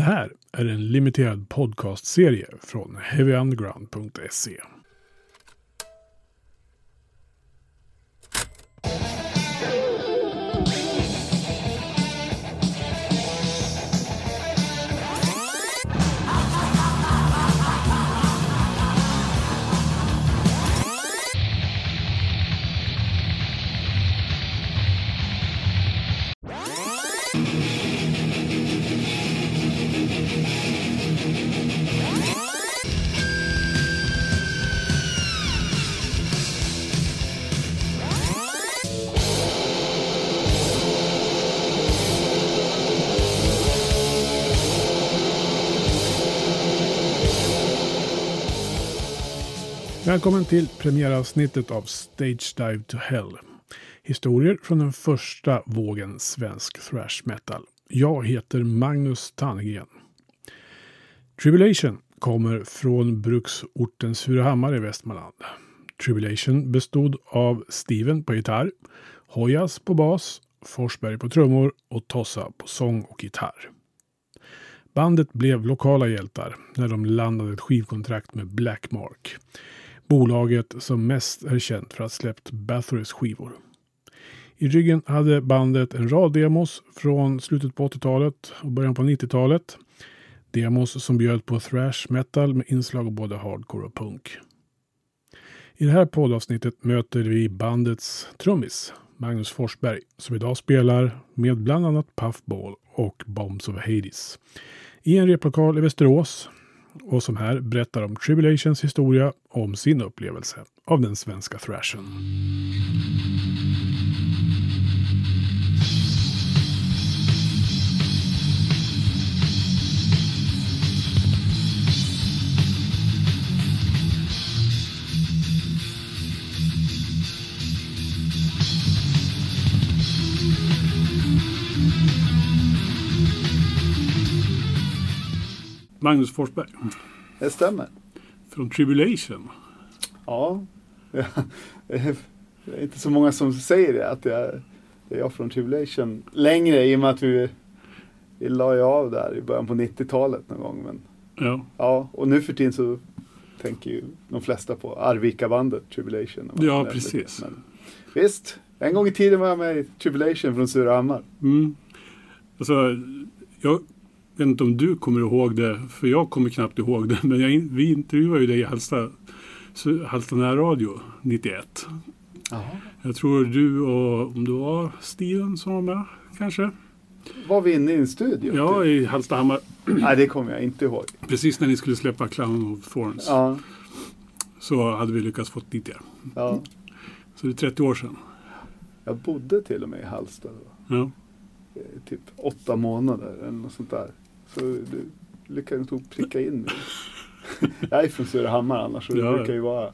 Det här är en limiterad podcastserie från heavyunderground.se. Välkommen till premiäravsnittet av Stage Dive to Hell. Historier från den första vågen svensk thrash metal. Jag heter Magnus Tannegren. Tribulation kommer från bruksorten Surahammar i Västmanland. Tribulation bestod av Steven på gitarr, Hojas på bas, Forsberg på trummor och Tossa på sång och gitarr. Bandet blev lokala hjältar när de landade ett skivkontrakt med Blackmark bolaget som mest är känt för att ha släppt Bathory's skivor. I ryggen hade bandet en rad demos från slutet på 80-talet och början på 90-talet. Demos som bjöd på thrash metal med inslag av både hardcore och punk. I det här poddavsnittet möter vi bandets trummis Magnus Forsberg som idag spelar med bland annat Puffball och Bombs of Hades i en replokal i Västerås och som här berättar om Tribulations historia och om sin upplevelse av den svenska thrashen. Magnus Forsberg. Det stämmer. Från Tribulation. Ja. Det är inte så många som säger det, att jag, det är jag från Tribulation längre i och med att vi, vi la ju av där i början på 90-talet någon gång. Men, ja. ja. Och nu för tiden så tänker ju de flesta på Arvika-bandet Tribulation. Ja, precis. Men, visst, en gång i tiden var jag med i Tribulation från Surahammar. Mm. Alltså, jag vet inte om du kommer ihåg det, för jag kommer knappt ihåg det. Men jag, vi intervjuade ju dig i Halsta, Halsta närradio 91. Aha. Jag tror du och, om det var Steven som var med kanske? Var vi inne i en studio? Ja, i Hallstahammar. Nej, det kommer jag inte ihåg. Precis när ni skulle släppa Clown of Thorns. Ja. Så hade vi lyckats få dit er. Ja. Så det är 30 år sedan. Jag bodde till och med i Hallsta då. Ja. Typ åtta månader eller något sånt där. Så du lyckades nog pricka in mig. jag är från Surahammar annars så det Ja. brukar ju vara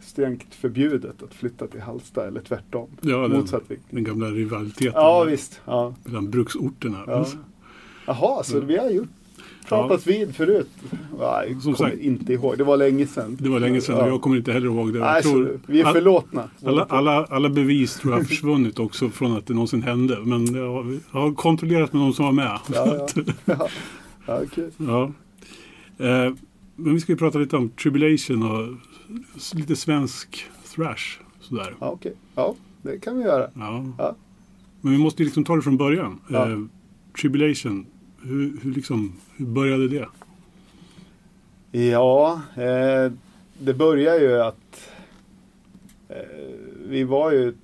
strängt förbjudet att flytta till Halsta eller tvärtom. Ja, den, Motsatt riktning. den gamla rivaliteten Ja visst. Ja. mellan bruksorterna. Ja. Jaha, så Mm. vi har gjort pratat vid förut. Nej, Som kommer sagt. inte ihåg. Det var länge sedan. Det var länge sedan och jag kommer inte heller ihåg det. Nej, tror- vi är förlåtna. Alla, alla, alla bevis tror jag har försvunnit också från att det någonsin hände. Men jag har, jag har kontrollerat med de som var med. Ja, ja. ja. ja kul. Ja. Eh, men vi ska ju prata lite om Tribulation och lite svensk thrash. Sådär. Ja, okej. Ja, det kan vi göra. Ja. Ja. Men vi måste ju liksom ta det från början. Ja. Eh, Tribulation, hur, hur, liksom, hur började det? Ja, eh, det började ju att eh, vi var ju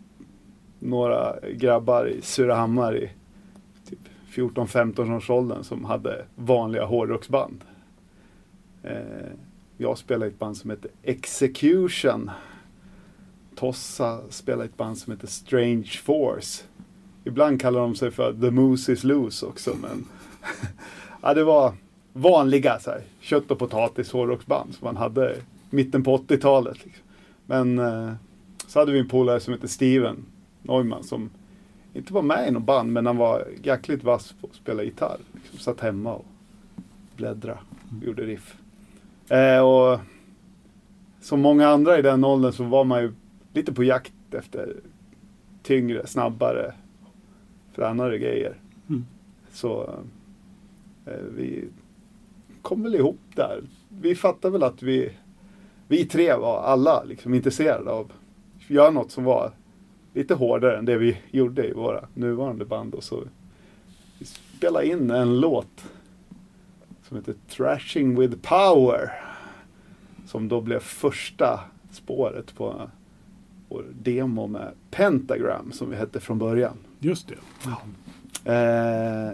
några grabbar i Surahammar i typ 14-15 års åldern som hade vanliga hårdrocksband. Eh, jag spelade i ett band som hette Execution. Tossa spelade i ett band som hette Strange Force. Ibland kallar de sig för The Moose is Loose också men ja, det var vanliga så här, kött och potatis hårdrocksband som man hade mitten på 80-talet. Liksom. Men eh, så hade vi en polare som hette Steven Neumann som inte var med i något band men han var jäkligt vass på att spela gitarr. Liksom, satt hemma och bläddra, gjorde riff. Eh, och som många andra i den åldern så var man ju lite på jakt efter tyngre, snabbare, fränare grejer. Mm. Så vi kom väl ihop där. Vi fattade väl att vi, vi tre var alla liksom intresserade av att göra något som var lite hårdare än det vi gjorde i våra nuvarande band. Och så vi spelade in en låt som heter Trashing with Power. Som då blev första spåret på vår demo med Pentagram som vi hette från början. Just det. Eh,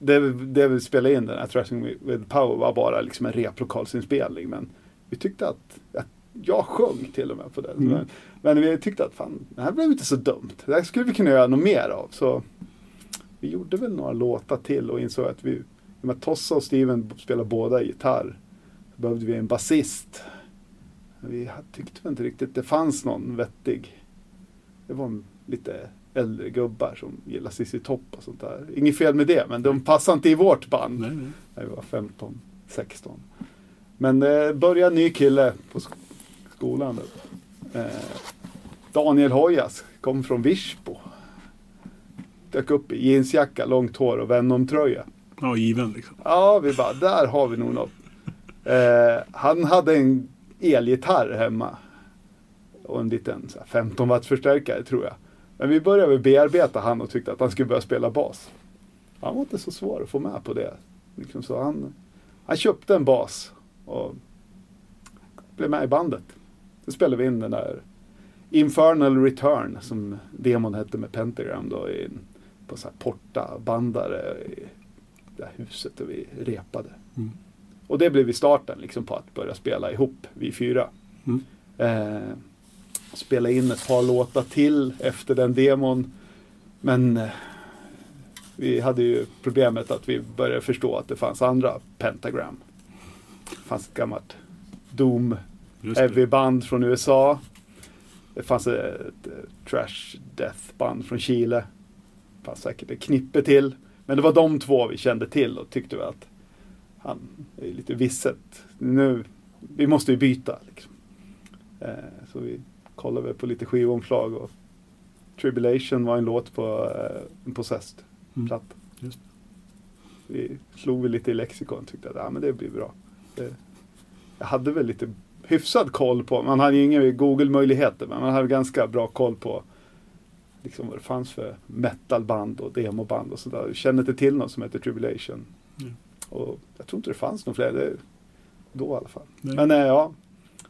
det, det vi spelade in den här Trashing with- with Power var bara liksom en replokalsinspelning. Men vi tyckte att, att jag sjöng till och med på den. Mm. Men, men vi tyckte att fan, det här blev inte så dumt. Det här skulle vi kunna göra något mer av. Så vi gjorde väl några låtar till och insåg att vi, i och med att Tossa och Steven spelar båda gitarr, så behövde vi en basist. Vi tyckte väl inte riktigt det fanns någon vettig. Det var en lite äldre gubbar som gillar Cissi Topp och sånt där. Inget fel med det, men de passar inte i vårt band. Nej, nej. När vi var 15, 16. Men eh, började ny kille på sk- skolan. Eh, Daniel Hojas kom från Virsbo. Dök upp i jeansjacka, långt hår och Venom-tröja. Ja, given liksom. Ja, vi bara, där har vi nog något. Eh, han hade en elgitarr hemma. Och en liten så här, 15 watts förstärkare tror jag. Men vi började bearbeta han och tyckte att han skulle börja spela bas. Han var inte så svår att få med på det. Liksom så han, han köpte en bas och blev med i bandet. Så spelade vi in den där Infernal Return som demon hette med Pentagram då i, på så här porta bandare i det här huset där vi repade. Mm. Och det blev vi starten liksom på att börja spela ihop, vi fyra. Mm. Eh, spela in ett par låtar till efter den demon. Men eh, vi hade ju problemet att vi började förstå att det fanns andra pentagram. Det fanns ett gammalt Doom Just det. heavy band från USA. Det fanns ett, trash death band från Chile. Det fanns säkert ett knippe till. Men det var de två vi kände till och tyckte vi att han är lite visset. Nu, vi måste ju byta. Liksom. Eh, så vi kollade väl på lite skivomslag och Tribulation var en låt på eh, en Possessed Mm. Vi slog väl lite i lexikon och tyckte att ja, men det blir bra. Det, jag hade väl lite hyfsad koll på, man hade ju inga Google-möjligheter, men man hade ganska bra koll på liksom vad det fanns för metalband och demoband och sådär. Jag kände inte till något som heter Tribulation. Mm. Och jag tror inte det fanns någon fler, det, då i alla fall. Nej. Men eh, ja,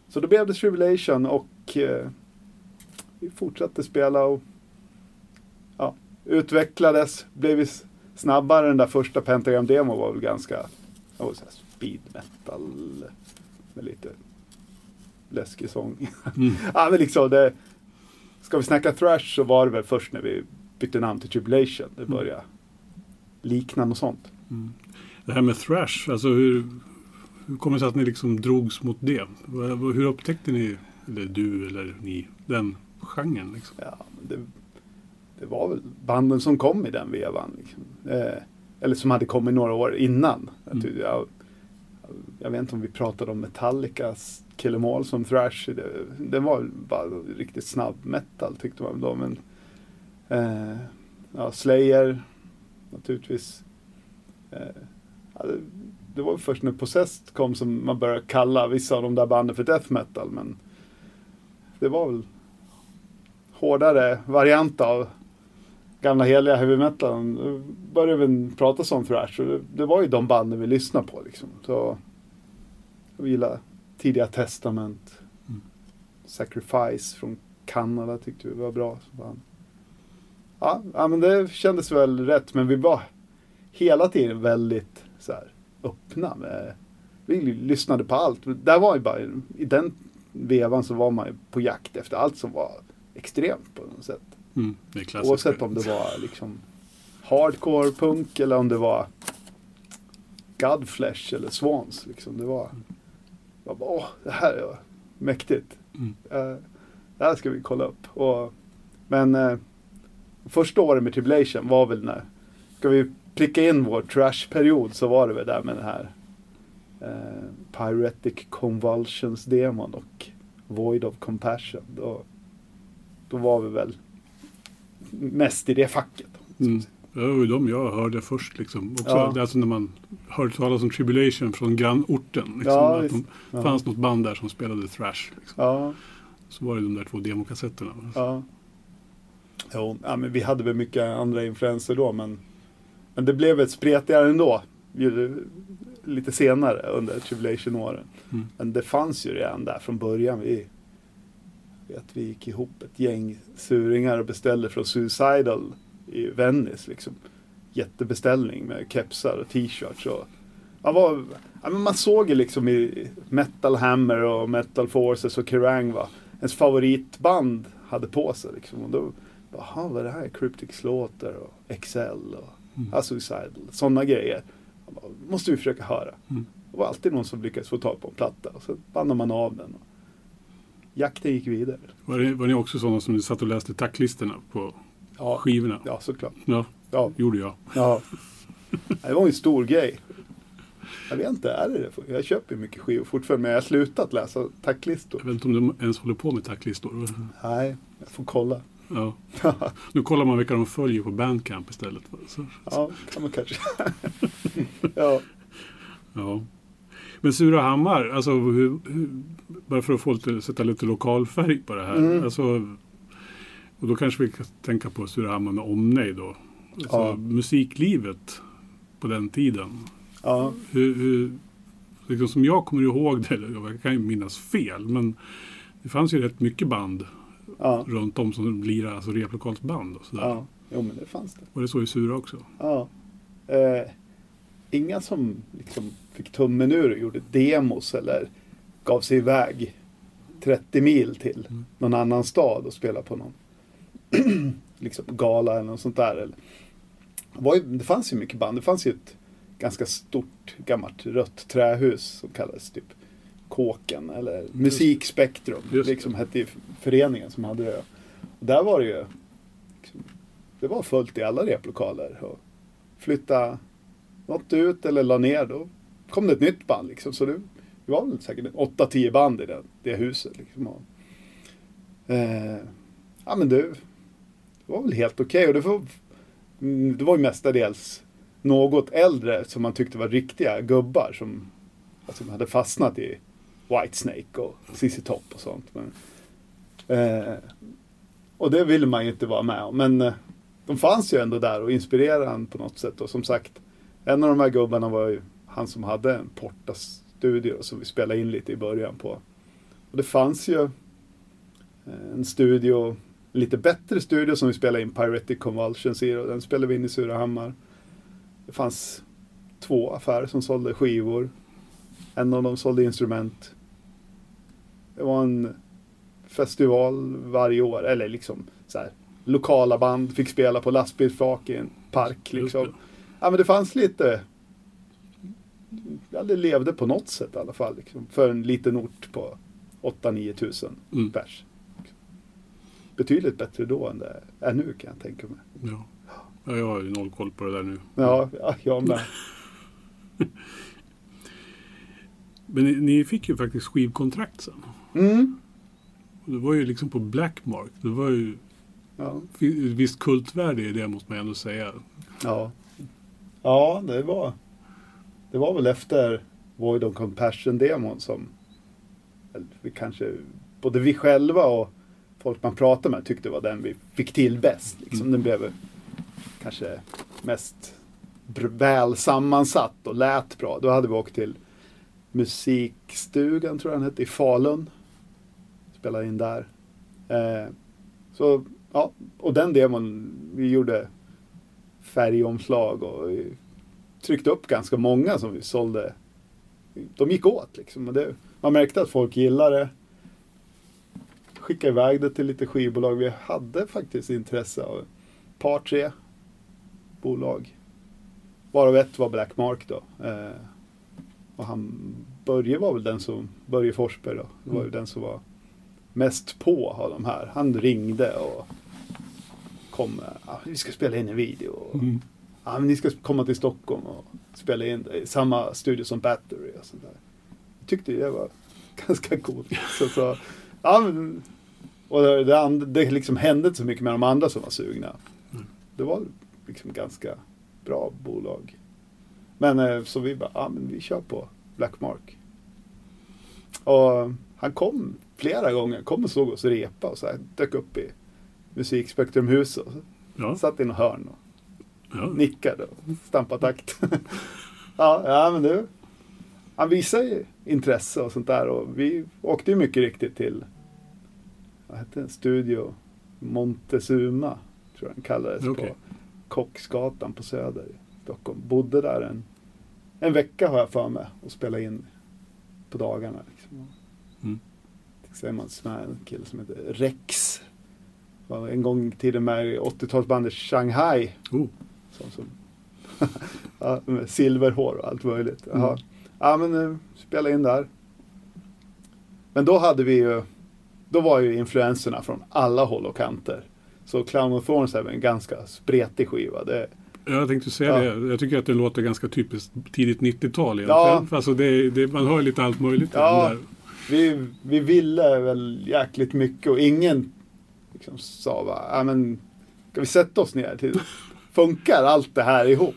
så då blev det Tribulation och eh, vi fortsatte spela och ja, utvecklades, blev snabbare. Den där första Pentagram-demo var väl ganska var så speed metal med lite läskig sång. Mm. ja, men liksom det, ska vi snacka thrash så var det väl först när vi bytte namn till Tribulation. Det började likna något sånt. Mm. Det här med thrash, alltså hur, hur kommer det sig att ni liksom drogs mot det? Hur upptäckte ni, eller du eller ni, den genren? Liksom? Ja, det, det var väl banden som kom i den vevan. Liksom. Eh, eller som hade kommit några år innan. Jag, Mm. tyckte- jag, jag vet inte om vi pratade om Metallicas Kill 'Em All som thrash. Det, det var bara riktigt snabb metal tyckte man då. Men, eh, ja, Slayer naturligtvis. Eh, ja, det, det var först när Possessed kom som man började kalla vissa av de där banden för death metal. Men det var väl hårdare variant av gamla heliga heavy metal. Då började vi prata som thrash och det, det var ju de banden vi lyssnade på liksom. Så vi gillar tidiga Testament. Mm. Sacrifice från Kanada tyckte vi var bra. Ja, ja, men det kändes väl rätt. Men vi var hela tiden väldigt så här, öppna. Med, vi lyssnade på allt. Där var ju bara, I den vevan så var man på jakt efter allt som var extremt på något sätt. Mm. Det är. Oavsett om det var liksom hardcore punk eller om det var Godflesh eller Swans. Liksom. Det var, jag bara, åh, det här är mäktigt. Mm. Eh, det här ska vi kolla upp. Och, men eh, första året med Tribulation var väl när, ska vi pricka in vår trash-period så var det väl där med den här eh, Pyretic Convulsions-demon och Void of Compassion. Då, då var vi väl mest i det facket. Mm. Det var ju de jag hörde först liksom. Också, Ja. Alltså när man hörde talas om Tribulation från grannorten. Liksom, Ja, att de Ja. fanns något band där som spelade thrash. Liksom. Ja, Så var det de där två demokassetterna. ja. Jo, ja, men vi hade väl mycket andra influenser då men, men det blev ett spretigare ändå. Lite senare under Tribulation-åren. Mm. Men det fanns ju redan där från början. Vi, vet, vi gick ihop ett gäng suringar och beställde från Suicidal i Venice. Liksom. Jättebeställning med kepsar och t-shirts. Och, man, var, ja, man såg ju liksom i Metal Hammer och Metal Forces och Kerrang va. Ens favoritband hade på sig liksom. Och då, jaha vad är det här? Cryptic Slaughter och Excel och Mm. ja, Suicidal. Sådana grejer. Bara, måste vi försöka höra. Mm. Det var alltid någon som lyckades få tag på en platta och så bandade man av den. Och jakten gick vidare. Var, det, var ni också sådana som satt och läste tacklistorna på Ja, skivorna? ja såklart. Ja, Ja, gjorde jag. ja. Det var en stor grej. Jag vet inte, är det det? Jag köper mycket skivor fortfarande men jag har slutat läsa tacklistor. Jag vet inte om de ens håller på med tacklistor. Nej, jag får kolla. Ja. Nu kollar man vilka de följer på Bandcamp istället. Så, Ja, kan man kanske. ja. ja. Men Surahammar, alltså hur, hur, bara för att få lite, sätta lite lokal färg på det här. Mm. Alltså, och då kanske vi kan tänka på Surahammar med omnejd då. Alltså, Ja. Musiklivet på den tiden. ja. Hur, hur, liksom som jag kommer ihåg det, jag kan ju minnas fel, men det fanns ju rätt mycket band Ja. runt om som lirade, alltså replokalsband och sådär. ja. Jo men det fanns det. Var det så i Sura också? Ja. Eh, inga som liksom fick tummen ur och gjorde demos eller gav sig iväg 30 mil till Mm. någon annan stad och spela på någon liksom gala eller något sånt där. Eller. Ju, det fanns ju mycket band. Det fanns ju ett ganska stort gammalt rött trähus som kallades typ Kåken eller Musikspektrum. Just det. Liksom hette ju föreningen som hade det. Och där var det ju liksom, det var fullt i alla replokaler. Och flytta något ut eller la ner då kom det ett nytt band liksom. Så det, det var väl säkert 8-10 band i det, det huset. Liksom. Och, eh, ja men det, det var väl helt okej. Och det var, mm, det var ju mestadels något äldre som man tyckte var riktiga gubbar som alltså, hade fastnat i Whitesnake och ZZ Top och sånt. Men, eh, och det ville man ju inte vara med om. Men eh, de fanns ju ändå där och inspirerade en på något sätt. Och som sagt, en av de här gubbarna var ju han som hade en Porta-studio som vi spelade in lite i början på. Och det fanns ju eh, en studio, en lite bättre studio som vi spelade in Piratic Convulsions i och den spelade vi in i Surahammar. Det fanns två affärer som sålde skivor. En av dem sålde instrument. Det var en festival varje år, eller liksom så här, lokala band fick spela på lastbilsflak i en park liksom. Ja men det fanns lite Ja det levde på något sätt i alla fall liksom, för en liten ort på 8-9 tusen Mm. pers. Betydligt bättre då än det är nu kan jag tänka mig. Ja. ja, jag har ju noll koll på det där nu. Ja, ja jag med. Men ni, ni fick ju faktiskt skivkontrakt sen. Mm. Det var ju liksom på Blackmark. Det var ju Ja. visst kultvärde i det måste man ändå säga. Ja. Ja, det var Det var väl efter Void of Compassion-demon som vi kanske, både vi själva och folk man pratade med tyckte var den vi fick till bäst. Liksom. Mm. Den blev kanske mest väl sammansatt och lät bra. Då hade vi åkt till Musikstugan, tror jag den hette, i Falun. Spelade in där. Eh, så, ja, och den demon, vi gjorde färgomslag och tryckte upp ganska många som vi sålde. De gick åt liksom. Och det, man märkte att folk gillade det. Skickade iväg det till lite skivbolag. Vi hade faktiskt intresse av ett par, tre bolag. Varav ett var Black Mark då. Eh, och han, Börje var väl den som, Börje Forsberg då. Var ju Mm. den som var mest på av de här. Han ringde och kom med, ja, vi ska spela in en video. Och, Mm. ja, ni ska komma till Stockholm och spela in i samma studio som Battery och sånt där. Jag tyckte det var ganska coolt. Så, så, ja, men, och det, det, det liksom hände inte så mycket med de andra som var sugna. Mm. Det var liksom ganska bra bolag. Men eh, så vi bara, ja men vi kör på Blackmark. Och han kom flera gånger, kom och såg oss repa och så här, dök upp i Musikspektrumhuset. och Ja. Satt i något hörn och Ja. nickade och stampade takt. ja, ja, men du. Han visade ju intresse och sånt där och vi åkte ju mycket riktigt till, vad hette den, Studio Montezuma, tror jag den kallades Okej. på Kocksgatan på Söder i Stockholm. Bodde där en, en vecka har jag för mig och spelade in på dagarna. Liksom. Mm. Tillsammans med en kille som heter Rex. Var en gång i tiden med i 80-talsbandet Shanghai. Oh. Som, som ja, med silverhår och allt möjligt. Jaha. Mm. Ja men nu spela in där. Men då hade vi ju, då var ju influenserna från alla håll och kanter. Så Clown of Thorns är väl en ganska spretig skiva. Det, Jag tänkte säga Ja. det. Jag tycker att det låter ganska typiskt tidigt 90-tal Ja. egentligen. Alltså det, det, man hör lite allt möjligt. Ja. vi, vi ville väl jäkligt mycket och ingen liksom sa bara, ja men ska vi sätta oss ner till, funkar allt det här ihop?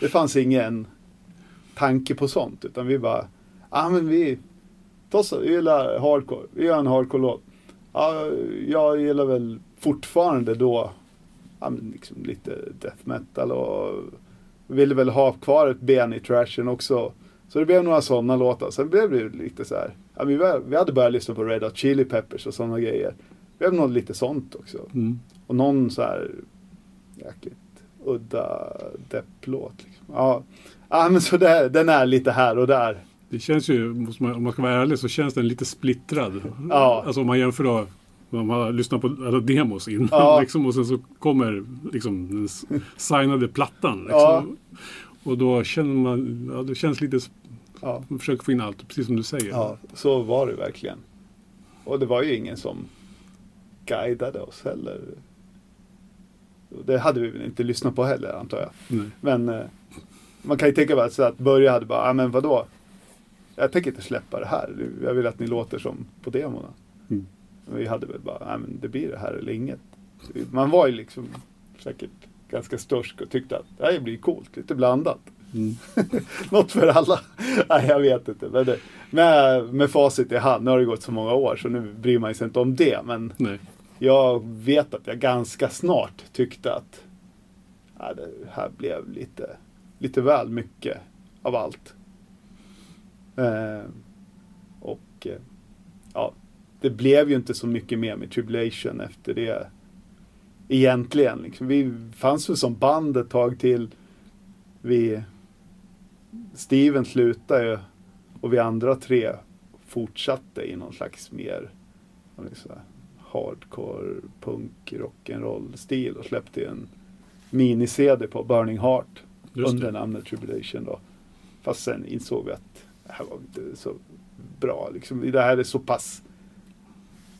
Det fanns ingen tanke på sånt utan vi bara, ja men vi, Tossa, vi gillar hardcore, vi gör en hardcore-låt. Ja, jag gillar väl fortfarande då ja, men liksom lite death metal och ville väl ha kvar ett ben i trashen också. Så det blev några sådana låtar. Sen blev det lite så här. Ja, vi, var, vi hade börjat lyssna på Red Hot Chili Peppers och sådana grejer. Det blev nog lite sånt också. Mm. Och någon så här jäkligt udda depplåt. Liksom. Ja. ja, men så där, den är lite här och där. Det känns ju, om man ska vara ärlig, så känns den lite splittrad. Ja. Alltså om man jämför då, man har lyssnat på alla demos innan Ja. liksom, och sen så kommer liksom den signade plattan. Liksom. Ja. Och då känner man, ja det känns lite, Ja. man försöker få in allt, precis som du säger. Ja, så var det verkligen. Och det var ju ingen som guidade oss heller. Det hade vi väl inte lyssnat på heller antar jag. Nej. Men eh, man kan ju tänka så att Börje hade bara, ja men vadå? Jag tänker inte släppa det här. Jag vill att ni låter som på demona. Mm. Vi hade väl bara, ja men det blir det här eller inget. Man var ju liksom säkert ganska störsk och tyckte att det här blir coolt, lite blandat. Mm. Något för alla. Nej, jag vet inte. Men det, med, med facit i hand, nu har det gått så många år så nu bryr man sig inte om det. Men Nej jag vet att jag ganska snart tyckte att ja, det här blev lite, lite väl mycket av allt. Eh, och eh, ja, det blev ju inte så mycket mer med Tribulation efter det. Egentligen. Liksom. Vi fanns väl som band ett tag till. Vi Steven slutade ju och vi andra tre fortsatte i någon slags mer hardcore, punk, rock'n'roll stil och släppte en mini-CD på Burning Heart under namnet Tribulation då. Fast sen insåg vi att det här var inte så bra. Liksom, det här är så pass...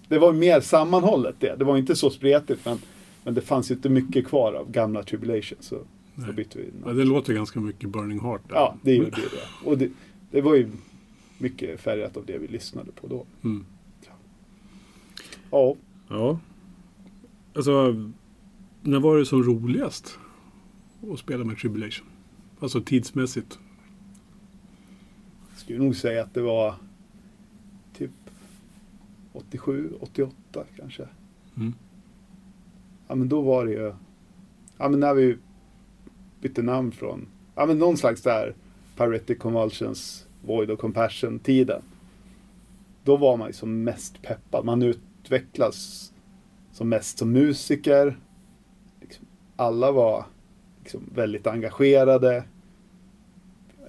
Det var mer sammanhållet det. Det var inte så spretigt men, men det fanns ju inte mycket kvar av gamla Tribulation. Så då Nej. bytte vi namn. Ja, det låter ganska mycket Burning Heart. Där. Ja, det gjorde det. Och det, det var ju mycket färgat av det vi lyssnade på då. Mm. Ja, Ja. Alltså, när var det som roligast att spela med Tribulation? Alltså tidsmässigt. jag skulle nog säga att det var typ 87, 88 kanske. Mm. Ja, men då var det ju... Ja, men när vi bytte namn från... Ja, men någon slags där Pyretic Convulsions, Void of Compassion-tiden. Då var man ju som mest peppad. Man utvecklas som mest som musiker. Liksom, alla var liksom väldigt engagerade.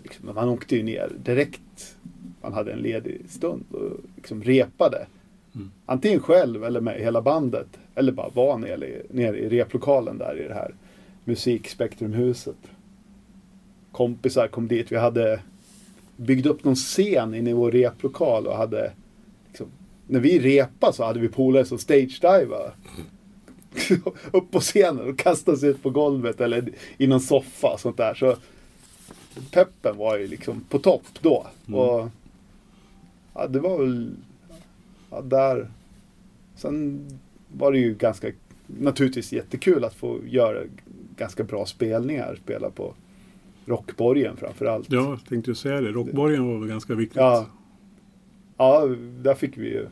Liksom, man åkte ju ner direkt. Man hade en ledig stund och liksom repade. Mm. Antingen själv eller med hela bandet. Eller bara var nere, i- nere i replokalen där i det här musikspektrumhuset. Kompisar kom dit. Vi hade byggt upp någon scen inne i vår replokal och hade när vi repade så hade vi polare som stage-diva. upp på scenen och kastade sig ut på golvet eller i någon soffa och sånt där. Så peppen var ju liksom på topp då. Mm. Och ja, det var väl ja, där. Sen var det ju ganska naturligtvis jättekul att få göra ganska bra spelningar. Spela på Rockborgen framförallt. Ja, jag tänkte ju säga det. Rockborgen var väl ganska viktigt. Ja. Ja, där fick vi ju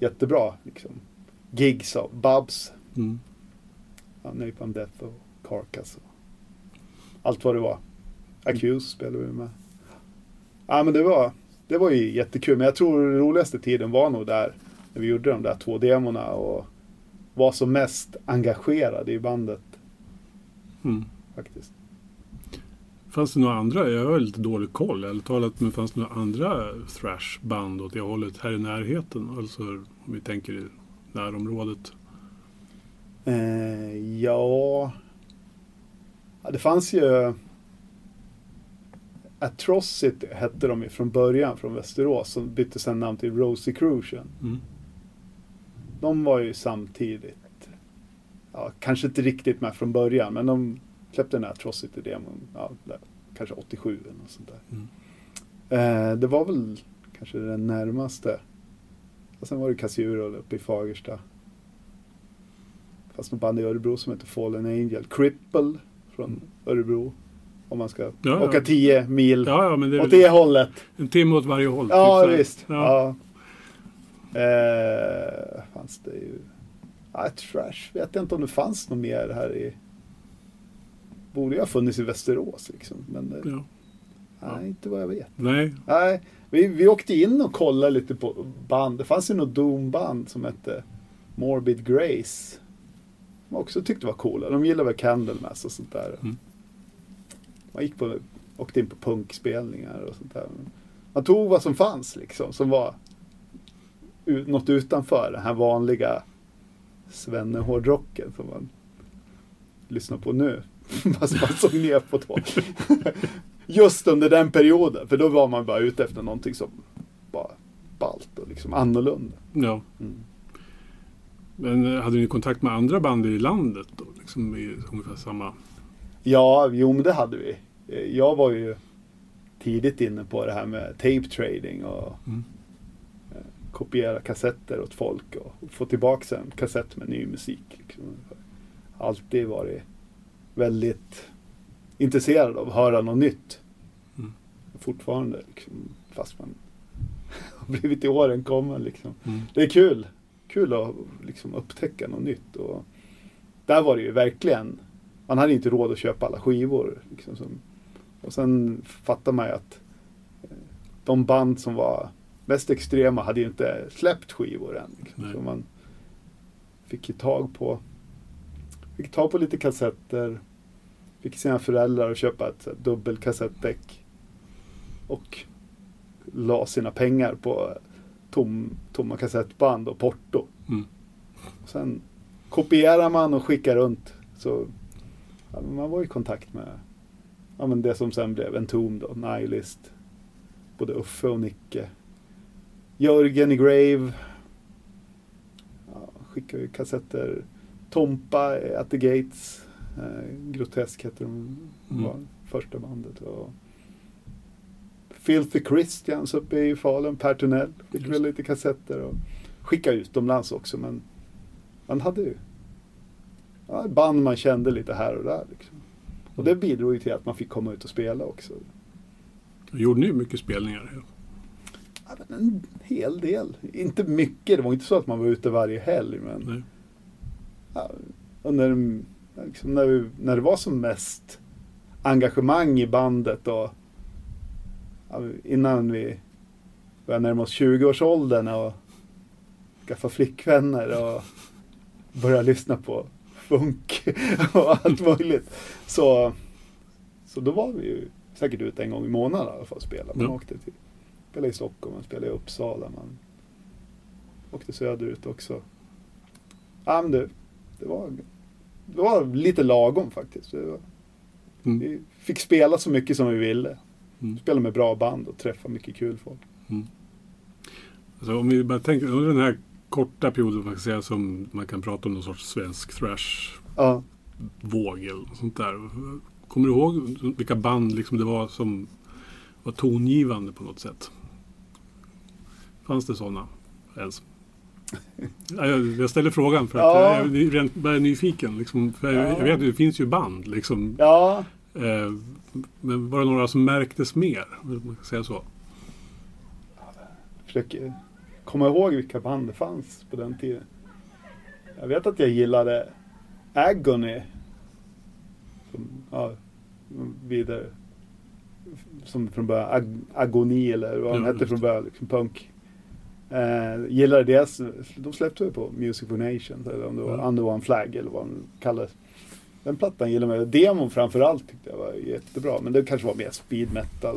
jättebra liksom, gigs av Babs, Mm. ja, Napalm Death och Carcass. Och allt vad det var. Accuse spelade vi med. Ja, men det var, det var ju jättekul. Men jag tror den roligaste tiden var nog där när vi gjorde de där två demorna och var som mest engagerade i bandet Mm. faktiskt. Fanns det några andra? Jag har lite dålig koll. Eller talat, men fanns det några andra thrashband åt det hållet här i närheten? Alltså om vi tänker i närområdet. Eh, ja... ja, det fanns ju... Atrocity hette de ju från början från Västerås som bytte sen namn till Rosicrucian. Mm. De var ju samtidigt, ja, kanske inte riktigt med från början, men de släppte den här Atrocity-demon, ja, där, kanske 87 eller något sånt där. Mm. Eh, det var väl kanske den närmaste. Och sen var det Casiuro uppe i Fagersta. Fast något band i Örebro som heter Fallen Angel. Cripple från Örebro. Om man ska ja. åka 10 mil Ja, ja, men det åt det hållet. en timme åt varje håll. Ja, typ visst. Ja. Ja. Eh, fanns det ju... Ja, trash. Vet jag inte om det fanns något mer här i... Borde ju ha funnits i Västerås liksom. Men det, Ja. nej, inte vad jag vet. Nej, Nej, vi, vi åkte in och kollade lite på band. Det fanns ju något Doom-band som hette Morbid Grace. Som också tyckte var coola. De gillade väl Candlemass och sånt där. Mm. Man gick på, åkte in på punkspelningar och sånt där. Man tog vad som fanns liksom. Som var något utanför den här vanliga svennehårdrocken som man lyssnar på nu. Fast man såg ner på då. Just under den perioden. För då var man bara ute efter någonting som var ballt och liksom annorlunda. ja. Mm. Men eh, hade ni kontakt med andra band i landet då? Liksom i ungefär samma... Ja, jo men det hade vi. Eh, Jag var ju tidigt inne på det här med tape trading och Mm. eh, kopiera kassetter åt folk och få tillbaka en kassett med ny musik. Liksom. Alltid varit väldigt intresserad av att höra något nytt. Mm. Fortfarande, liksom, fast man har blivit i åren kommen. Liksom. Mm. Det är kul. Kul att liksom, upptäcka något nytt. Och där var det ju verkligen, man hade inte råd att köpa alla skivor. Liksom, som, och sen fattar man ju att eh, de band som var mest extrema hade ju inte släppt skivor än. Liksom, så man fick ju tag på, fick tag på lite kassetter. Fick sina föräldrar att köpa ett dubbelkassettdäck. Och la sina pengar på tom, tomma kassettband och porto. Mm. Och sen kopierar man och skickar runt. Så ja, man var i kontakt med ja, men det som sen blev Entomb då, Nihilist. Både Uffe och Nicke. Jörgen i Grave. Ja, skickade ju kassetter. Tompa at the Gates. Eh, Grotesk hette de. Mm. första bandet. Och Filthy Christians uppe i Falun, Per Tunnell. Fick väl lite kassetter och skicka utomlands också. Men man hade ju ja, band man kände lite här och där. Liksom. Och det bidrog ju till att man fick komma ut och spela också. Gjorde ni mycket spelningar? Ja, en hel del. Inte mycket, det var inte så att man var ute varje helg. Men Nej. Under, liksom, när, vi, när det var som mest engagemang i bandet och innan vi började närma oss 20-årsåldern och skaffa flickvänner och börja lyssna på funk och allt möjligt. Så, så då var vi ju säkert ute en gång i månaden i alla fall och spelade. Man Ja. åkte till, spelade i Stockholm, man spelade i Uppsala, man åkte söderut också. Ja, men det, det, var, det var lite lagom faktiskt. Var, Mm. vi fick spela så mycket som vi ville. Mm. Spela med bra band och träffa mycket kul folk. Alltså, om vi bara tänker under den här korta perioden man kan säga som man kan prata om någon sorts svensk thrash-våg Ja. eller något sånt där. Kommer du ihåg vilka band liksom det var som var tongivande på något sätt? Fanns det sådana ens? Ja, Jag, ställer frågan för att Ja. jag är rent bara nyfiken. Liksom, Ja. jag vet att det finns ju band. Liksom, Ja, eh, men var det några som märktes mer? Om man kan säga så. försöker komma ihåg vilka band det fanns på den tiden. Jag vet att jag gillade Agony. Som, ja, vidare. Som från början, Ag Agoni eller vad Ja, hette från början, liksom punk. Eh, gillade deras, de släppte ju på Music for Nations eller om det var Ja. Under One Flag eller vad de kallades. Den plattan gillade jag. Demon framförallt tyckte jag var jättebra. Men det kanske var mer speed metal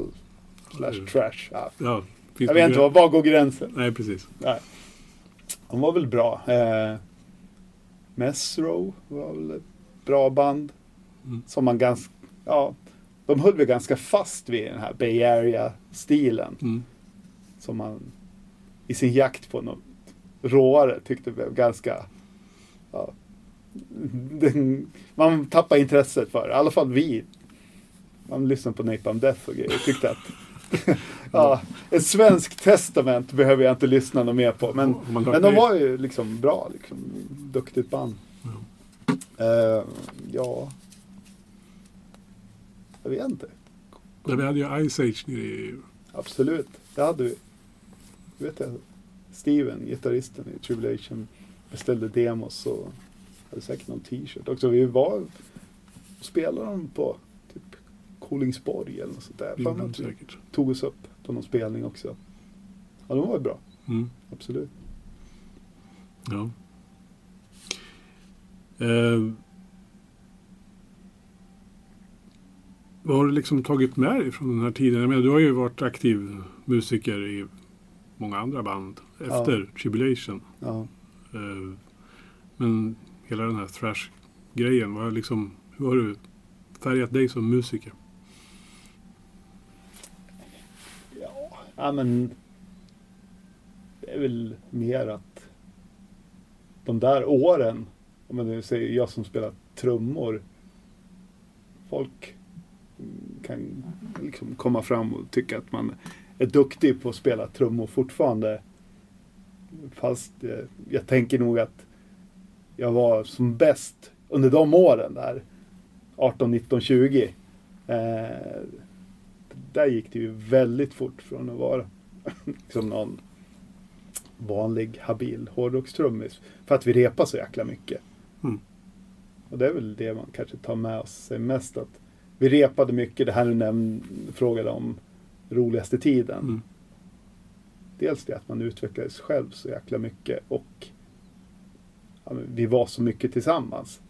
slash Mm. trash. Ja. Ja, Jag vet inte, var, var går gränsen? Nej, precis. Nej. De var väl bra. Eh, Mesro var väl ett bra band. Mm. Som man ganska, ja, de höll väl ganska fast vid den här Bay Area-stilen. Mm. Som man i sin jakt på något råare tyckte blev ganska, ja, den, man tappade intresset för det. I alla fall vi. Man lyssnade på Napalm Death och grejer. Tyckte att ja, ett svenskt testament behöver jag inte lyssna något mer på. Men, men de var ju liksom bra. Liksom, duktigt band. Eh, ja. Jag vet inte. Men vi hade ju Ice Age nere i... Absolut. Det hade vi. Vet jag. Steven, gitarristen i Tribulation, beställde demos och hade säkert någon t-shirt också. Vi var och spelade dem på typ Kolingsborg eller något sånt där. Fan, Mm, säkert. tog oss upp på någon spelning också. Ja, de var bra. Mm. Absolut. Ja. Eh, vad har du liksom tagit med dig från den här tiden? Jag menar, du har ju varit aktiv musiker i många andra band efter Tribulation. Ja. Eh, men hela den här thrash-grejen, vad har liksom, hur har du färgat dig som musiker? Ja, ja men det är väl mer att de där åren, om man nu säger jag som spelar trummor, folk kan liksom komma fram och tycka att man är duktig på att spela trummor fortfarande. Fast eh, jag tänker nog att jag var som bäst under de åren där, 18, 19, 20. Eh, där gick det ju väldigt fort från att vara liksom någon vanlig habil hårdrockstrummis. För att vi repar så jäkla mycket. Mm. Och det är väl det man kanske tar med sig mest. att Vi repade mycket, det här du frågade om roligaste tiden. Mm. Dels det att man utvecklades själv så jäkla mycket och ja, vi var så mycket tillsammans.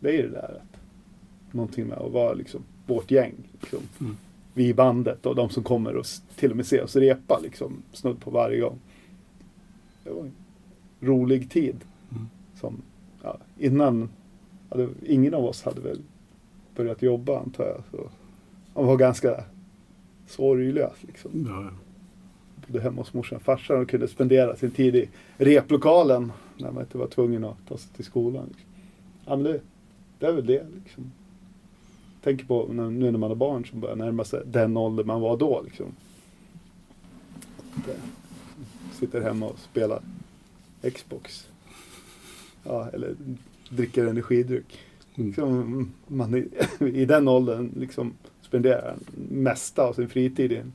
Det är ju det där att någonting med att vara liksom vårt gäng. Liksom. Mm. Vi i bandet och de som kommer och till och med ser oss repa liksom snudd på varje gång. Det var en rolig tid. Mm. Som, ja, innan, hade, ingen av oss hade väl börjat jobba antar jag. Så man var ganska sorglös liksom Ja, bodde hemma hos morsan och farsan och kunde spendera sin tid i replokalen när man inte var tvungen att ta sig till skolan. Liksom. Ja, men det, det är väl det. Liksom. Tänker på när, nu när man har barn som börjar närma sig den ålder man var då. Liksom. Att, sitter hemma och spelar Xbox. Ja, eller dricker energidryck. Mm. Liksom, man i, i den åldern liksom spenderar mesta av sin fritid i en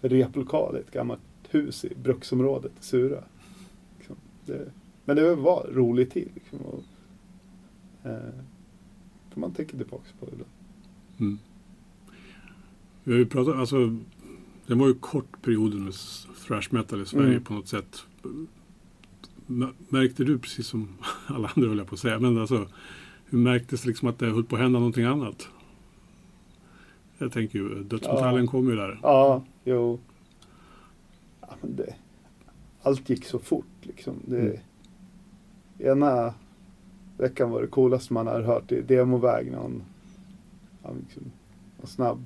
replokal i ett gammalt hus i bruksområdet i Sura. Liksom, det, men det var rolig tid. Liksom, och, eh, man tänker tillbaka på det. Då. Mm. Vi har ju pratat, alltså, det var ju kort perioden med thrash metal i Sverige Mm. på något sätt. Märkte du, precis som alla andra höll jag på att säga, men alltså hur märktes liksom att det höll på att hända någonting annat? Jag tänker ju, dödsmetallen Ja. kom ju där. Ja, jo. Ja, det, allt gick så fort liksom. Det, Mm. Ena veckan var det coolaste man hade hört i demoväg. Någon, ja, liksom, någon snabb,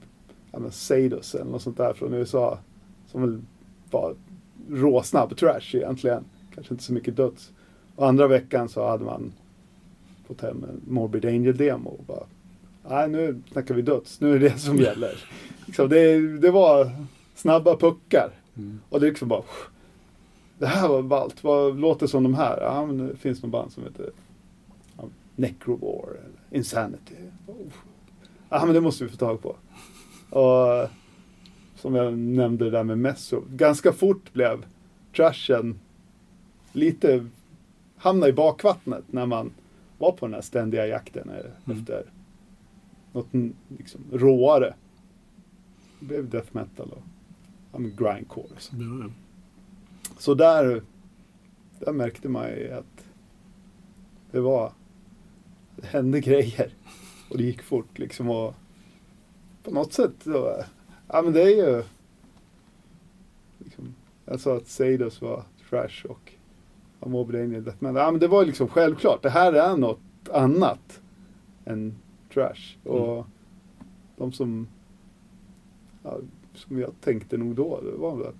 ja men Seidos eller något sånt där från USA. Som väl var råsnabb trash egentligen. Kanske inte så mycket döds. Och andra veckan så hade man fått hem en Morbid Angel-demo. och bara, Nej, nu snackar vi döds. Nu är det det som gäller. liksom, det, det var snabba puckar. Mm. Och det liksom bara... det här var ballt, vad låter som de här? Ja, men det finns någon band som heter ja, Necrovore eller Insanity. Oh. Ja, men det måste vi få tag på. Och som jag nämnde det där med Messo. Ganska fort blev trashen lite, hamnade i bakvattnet när man var på den här ständiga jakten mm. Något liksom, råare. Det blev death metal och ja, grindcore. Så. Mm. så där, där märkte man ju att det var, det hände grejer. Och det gick fort liksom och på något sätt då, ja men det är ju liksom, jag sa att Seidos var trash och Angel Death Metal. Ja men det var liksom självklart, det här är något annat än trash. Mm. Och mm. de som, ja, som jag tänkte nog då, det var väl att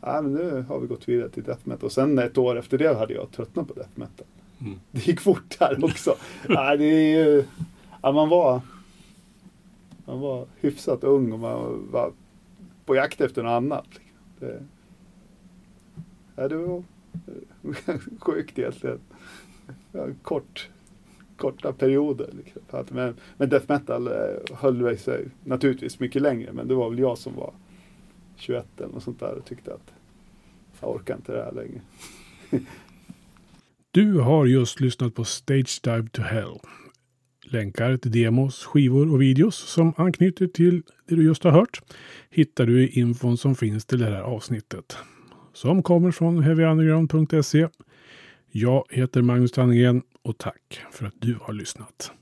ja, men nu har vi gått vidare till death metal. Och sen ett år efter det hade jag tröttnat på death metal. Mm. Det gick fort här också. ja, det är ju, ja, man var man var hyfsat ung och man var på jakt efter något annat. Det, ja, det var sjukt egentligen. Ja, kort, korta perioder. Liksom. Men, men death metal eh, höll sig naturligtvis mycket längre. Men det var väl jag som var 21 eller något sånt där och tyckte att jag orkar inte det här längre. du har just lyssnat på Stage Dive to Hell. Länkar till demos, skivor och videos som anknyter till det du just har hört hittar du i infon som finns till det här avsnittet. Som kommer från heavyunderground.se. Jag heter Magnus Tannegren och tack för att du har lyssnat.